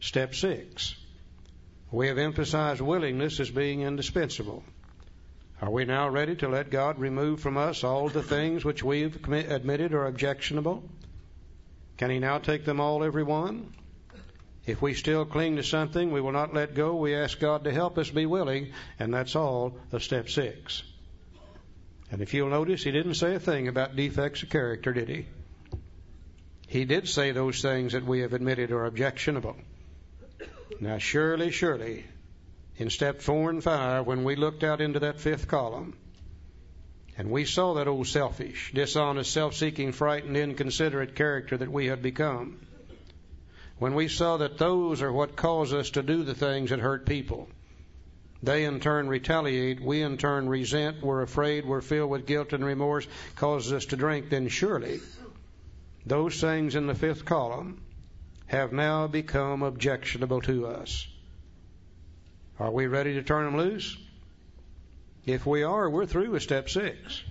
step six. We have emphasized willingness as being indispensable. Are we now ready to let God remove from us all the things which we've admitted are objectionable? Can He now take them all, every one? If we still cling to something we will not let go, we ask God to help us be willing, and that's all of step six. And if you'll notice, He didn't say a thing about defects of character, did He? He did say those things that we have admitted are objectionable. Now, surely, surely, in step four and five, when we looked out into that fifth column, and we saw that old selfish, dishonest, self seeking, frightened, inconsiderate character that we had become, when we saw that those are what cause us to do the things that hurt people, they in turn retaliate, we in turn resent, we're afraid, we're filled with guilt and remorse, causes us to drink, then surely those things in the fifth column have now become objectionable to us. Are we ready to turn them loose? If we are, we're through with step six.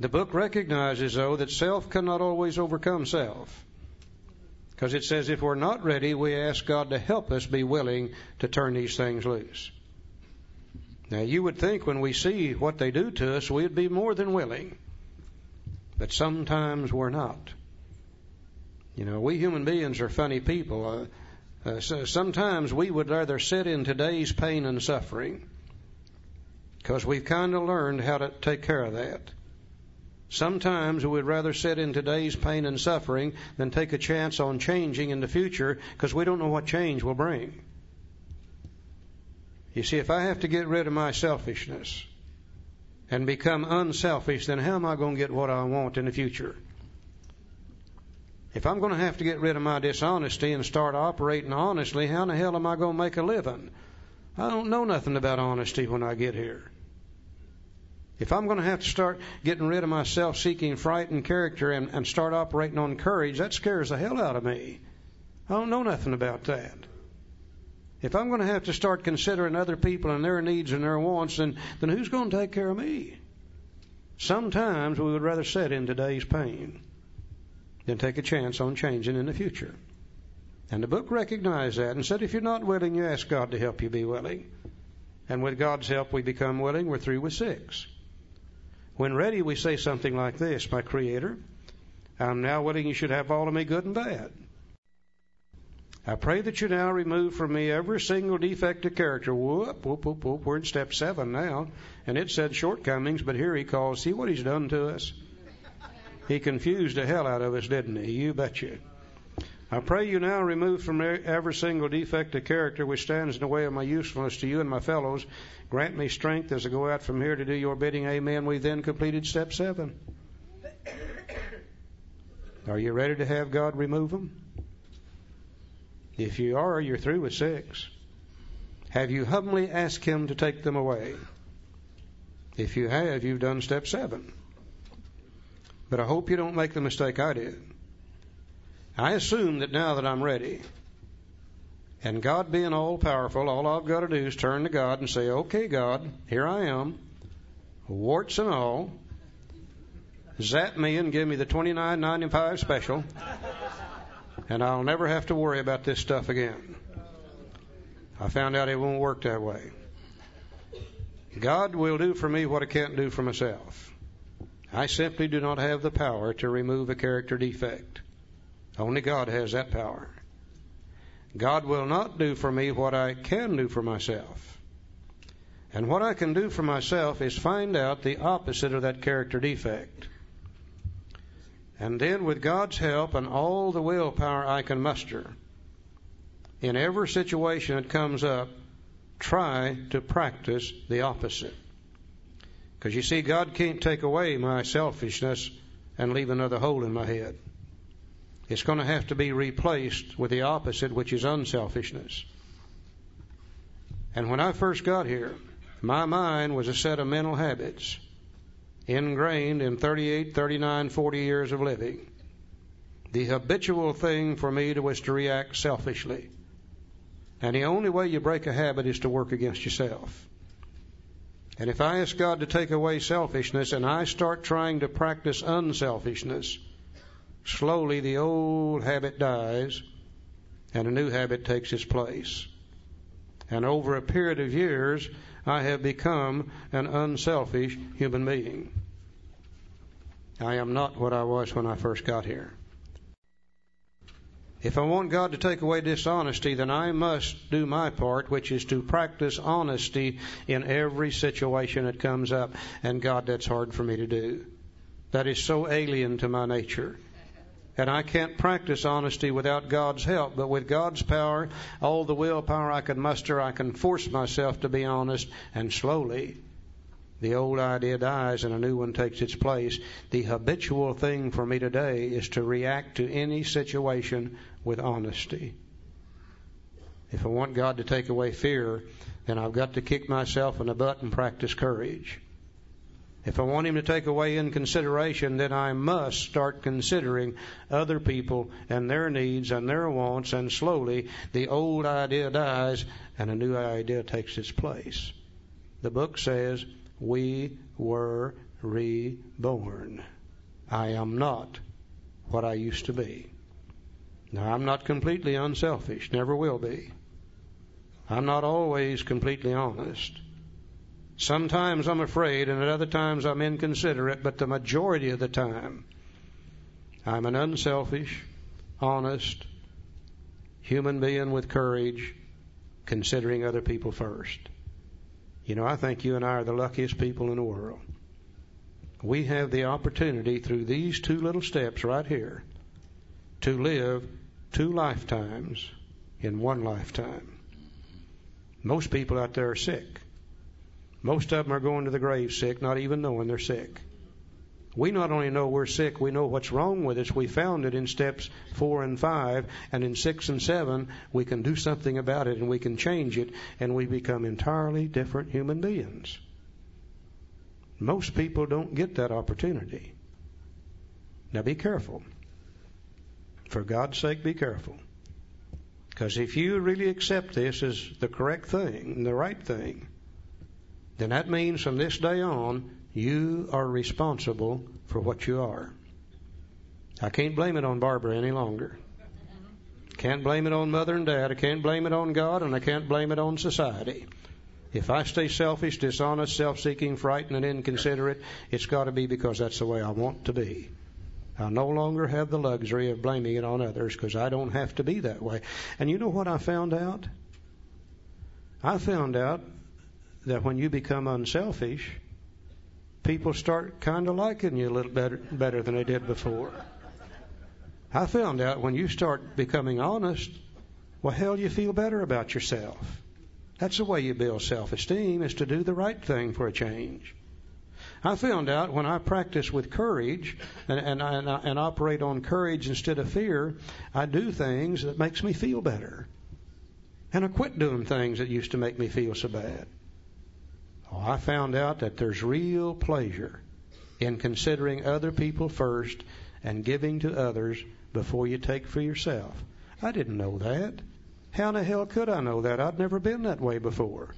The book recognizes, though, that self cannot always overcome self. Because it says if we're not ready, we ask God to help us be willing to turn these things loose. Now, you would think when we see what they do to us, we'd be more than willing. But sometimes we're not. You know, we human beings are funny people. Uh, uh, so sometimes we would rather sit in today's pain and suffering because we've kind of learned how to take care of that. Sometimes we would rather sit in today's pain and suffering than take a chance on changing in the future because we don't know what change will bring. You see, if I have to get rid of my selfishness and become unselfish, then how am I going to get what I want in the future? If I'm going to have to get rid of my dishonesty and start operating honestly, how in the hell am I going to make a living? I don't know nothing about honesty when I get here. If I'm going to have to start getting rid of my self seeking, frightened character and, and start operating on courage, that scares the hell out of me. I don't know nothing about that. If I'm going to have to start considering other people and their needs and their wants, then, then who's going to take care of me? Sometimes we would rather sit in today's pain than take a chance on changing in the future. And the book recognized that and said, if you're not willing, you ask God to help you be willing. And with God's help, we become willing. We're through with six. When ready, we say something like this My Creator, I'm now willing you should have all of me, good and bad. I pray that you now remove from me every single defect of character. Whoop, whoop, whoop, whoop. We're in step seven now. And it said shortcomings, but here he calls, see what he's done to us? He confused the hell out of us, didn't he? You betcha. I pray you now remove from every single defect of character which stands in the way of my usefulness to you and my fellows. Grant me strength as I go out from here to do your bidding. Amen. We then completed step seven. Are you ready to have God remove them? If you are, you're through with six. Have you humbly asked Him to take them away? If you have, you've done step seven. But I hope you don't make the mistake I did. I assume that now that I'm ready, and God being all powerful, all I've got to do is turn to God and say, Okay, God, here I am, warts and all. Zap me and give me the twenty nine ninety five special, and I'll never have to worry about this stuff again. I found out it won't work that way. God will do for me what I can't do for myself. I simply do not have the power to remove a character defect. Only God has that power. God will not do for me what I can do for myself. And what I can do for myself is find out the opposite of that character defect. And then, with God's help and all the willpower I can muster, in every situation that comes up, try to practice the opposite. Because you see, God can't take away my selfishness and leave another hole in my head. It's going to have to be replaced with the opposite, which is unselfishness. And when I first got here, my mind was a set of mental habits ingrained in 38, 39, 40 years of living. The habitual thing for me was to react selfishly. And the only way you break a habit is to work against yourself. And if I ask God to take away selfishness and I start trying to practice unselfishness, slowly the old habit dies and a new habit takes its place. And over a period of years, I have become an unselfish human being. I am not what I was when I first got here. If I want God to take away dishonesty, then I must do my part, which is to practice honesty in every situation that comes up. And God, that's hard for me to do. That is so alien to my nature. And I can't practice honesty without God's help. But with God's power, all the willpower I can muster, I can force myself to be honest. And slowly, the old idea dies and a new one takes its place. The habitual thing for me today is to react to any situation with honesty. If I want God to take away fear, then I've got to kick myself in the butt and practice courage. If I want Him to take away inconsideration, then I must start considering other people and their needs and their wants, and slowly the old idea dies and a new idea takes its place. The book says, We were reborn. I am not what I used to be. Now, I'm not completely unselfish, never will be. I'm not always completely honest. Sometimes I'm afraid, and at other times I'm inconsiderate, but the majority of the time, I'm an unselfish, honest human being with courage, considering other people first. You know, I think you and I are the luckiest people in the world. We have the opportunity through these two little steps right here to live two lifetimes in one lifetime. Most people out there are sick. Most of them are going to the grave sick, not even knowing they're sick. We not only know we're sick, we know what's wrong with us. We found it in steps four and five, and in six and seven, we can do something about it and we can change it, and we become entirely different human beings. Most people don't get that opportunity. Now be careful. For God's sake, be careful. Because if you really accept this as the correct thing, the right thing, then that means from this day on, you are responsible for what you are. I can't blame it on Barbara any longer. Can't blame it on mother and dad. I can't blame it on God, and I can't blame it on society. If I stay selfish, dishonest, self seeking, frightened, and inconsiderate, it's got to be because that's the way I want to be. I no longer have the luxury of blaming it on others because I don't have to be that way. And you know what I found out? I found out that when you become unselfish, people start kind of liking you a little better, better than they did before. I found out when you start becoming honest, well, hell, you feel better about yourself. That's the way you build self esteem, is to do the right thing for a change. I found out when I practice with courage and, and, and, and operate on courage instead of fear, I do things that makes me feel better. And I quit doing things that used to make me feel so bad. Oh, I found out that there's real pleasure in considering other people first and giving to others before you take for yourself. I didn't know that. How in the hell could I know that? I'd never been that way before.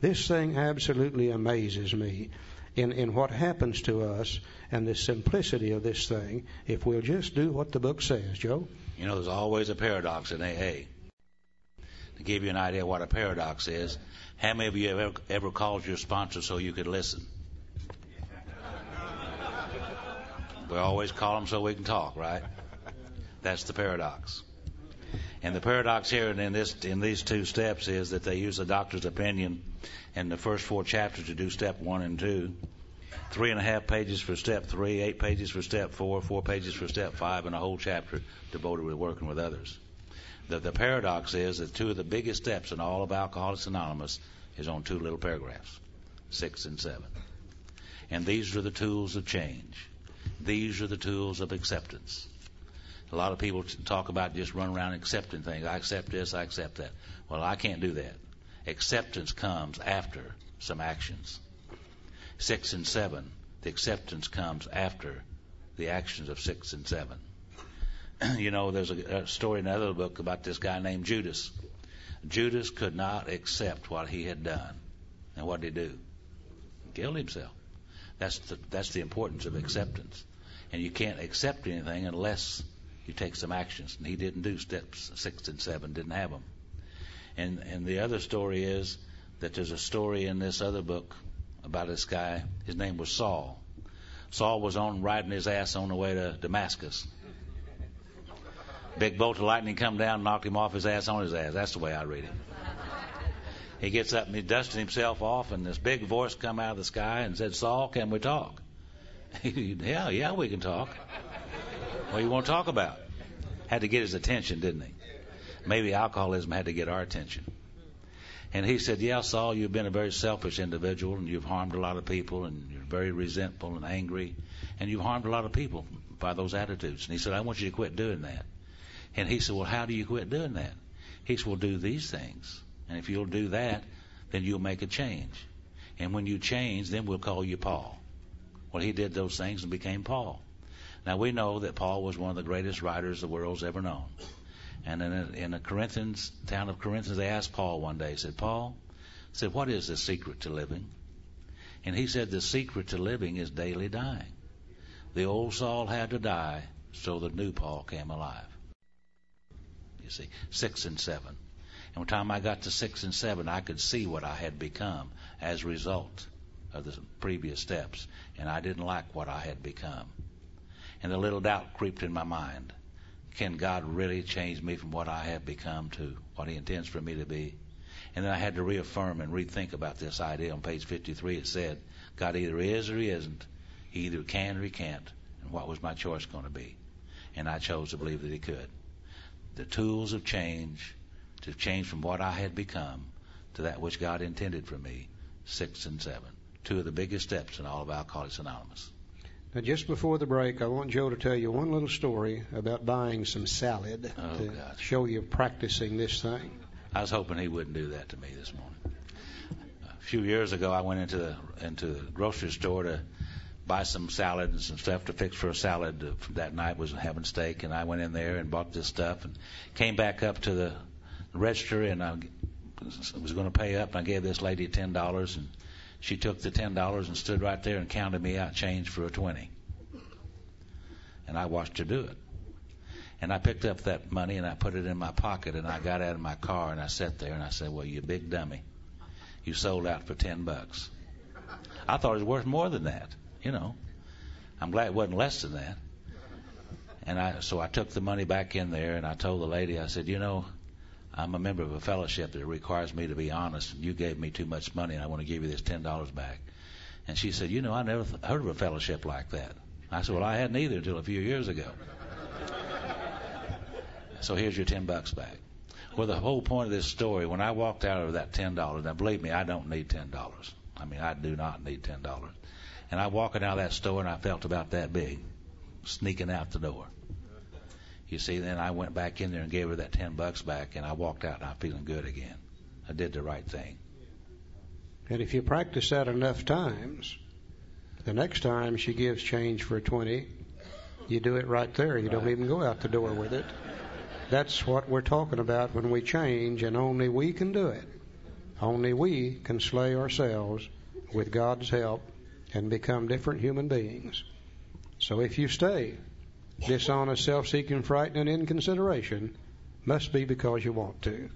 This thing absolutely amazes me in, in what happens to us and the simplicity of this thing if we'll just do what the book says, Joe. You know, there's always a paradox in AA. To give you an idea what a paradox is, how many of you have ever, ever called your sponsor so you could listen? We always call them so we can talk, right? That's the paradox. And the paradox here in this in these two steps is that they use the doctor's opinion in the first four chapters to do step one and two. Three and a half pages for step three, eight pages for step four, four pages for step five, and a whole chapter devoted to working with others. The, the paradox is that two of the biggest steps in all of Alcoholics Anonymous is on two little paragraphs, six and seven. And these are the tools of change. These are the tools of acceptance. A lot of people talk about just run around accepting things. I accept this, I accept that. Well, I can't do that. Acceptance comes after some actions. Six and seven, the acceptance comes after the actions of six and seven. you know, there's a, a story in another book about this guy named Judas. Judas could not accept what he had done. And what did he do? Killed himself. That's the, that's the importance of acceptance. And you can't accept anything unless You take some actions. And he didn't do steps six and seven, didn't have them. And and the other story is that there's a story in this other book about this guy. His name was Saul. Saul was on riding his ass on the way to Damascus. Big bolt of lightning come down, knocked him off his ass on his ass. That's the way I read it. He gets up and he dusted himself off, and this big voice come out of the sky and said, "Saul, can we talk?" yeah, yeah, we can talk. What you want to talk about? Had to get his attention, didn't he? Maybe alcoholism had to get our attention. And he said, Yeah, Saul, you've been a very selfish individual and you've harmed a lot of people and you're very resentful and angry and you've harmed a lot of people by those attitudes. And he said, I want you to quit doing that. And he said, Well, how do you quit doing that? He said, Well, do these things. And if you'll do that, then you'll make a change. And when you change, then we'll call you Paul. Well, he did those things and became Paul. Now we know that Paul was one of the greatest writers the world's ever known. And in, a, in the Corinthians, town of Corinthians, they asked Paul one day, said, Paul, said, what is the secret to living? And he said, the secret to living is daily dying. The old Saul had to die so the new Paul came alive. You see, six and seven. And by the time I got to six and seven, I could see what I had become as a result of the previous steps. And I didn't like what I had become. And a little doubt crept in my mind can God really change me from what I have become to what He intends for me to be? And then I had to reaffirm and rethink about this idea. On page 53, it said, God either is or He isn't. He either can or He can't. And what was my choice going to be? And I chose to believe that He could. The tools of change, to change from what I had become to that which God intended for me, six and seven. Two of the biggest steps in all of Alcoholics Anonymous. Now, just before the break, I want Joe to tell you one little story about buying some salad Oh, to gosh. show you practicing this thing. I was hoping he wouldn't do that to me this morning. A few years ago, I went into the into the grocery store to buy some salad and some stuff to fix for a salad. That night was having steak, and I went in there and bought this stuff and came back up to the register and I was going to pay up. And I gave this lady ten dollars, and she took the ten dollars and stood right there and counted me out change for a twenty. And I watched her do it. And I picked up that money and I put it in my pocket and I got out of my car and I sat there and I said, Well, you big dummy. You sold out for 10 bucks. I thought it was worth more than that, you know. I'm glad it wasn't less than that. And I, so I took the money back in there and I told the lady, I said, You know, I'm a member of a fellowship that requires me to be honest and you gave me too much money and I want to give you this $10 back. And she said, You know, I never th- heard of a fellowship like that. I said, Well, I hadn't either until a few years ago. So here's your ten bucks back. Well, the whole point of this story, when I walked out of that ten dollars, now believe me, I don't need ten dollars. I mean, I do not need ten dollars. And I walking out of that store and I felt about that big, sneaking out the door. You see, then I went back in there and gave her that ten bucks back, and I walked out and I'm feeling good again. I did the right thing. And if you practice that enough times, the next time she gives change for a 20, you do it right there. You don't even go out the door with it. That's what we're talking about when we change, and only we can do it. Only we can slay ourselves with God's help and become different human beings. So if you stay dishonest, self seeking, frightened, and inconsideration, must be because you want to.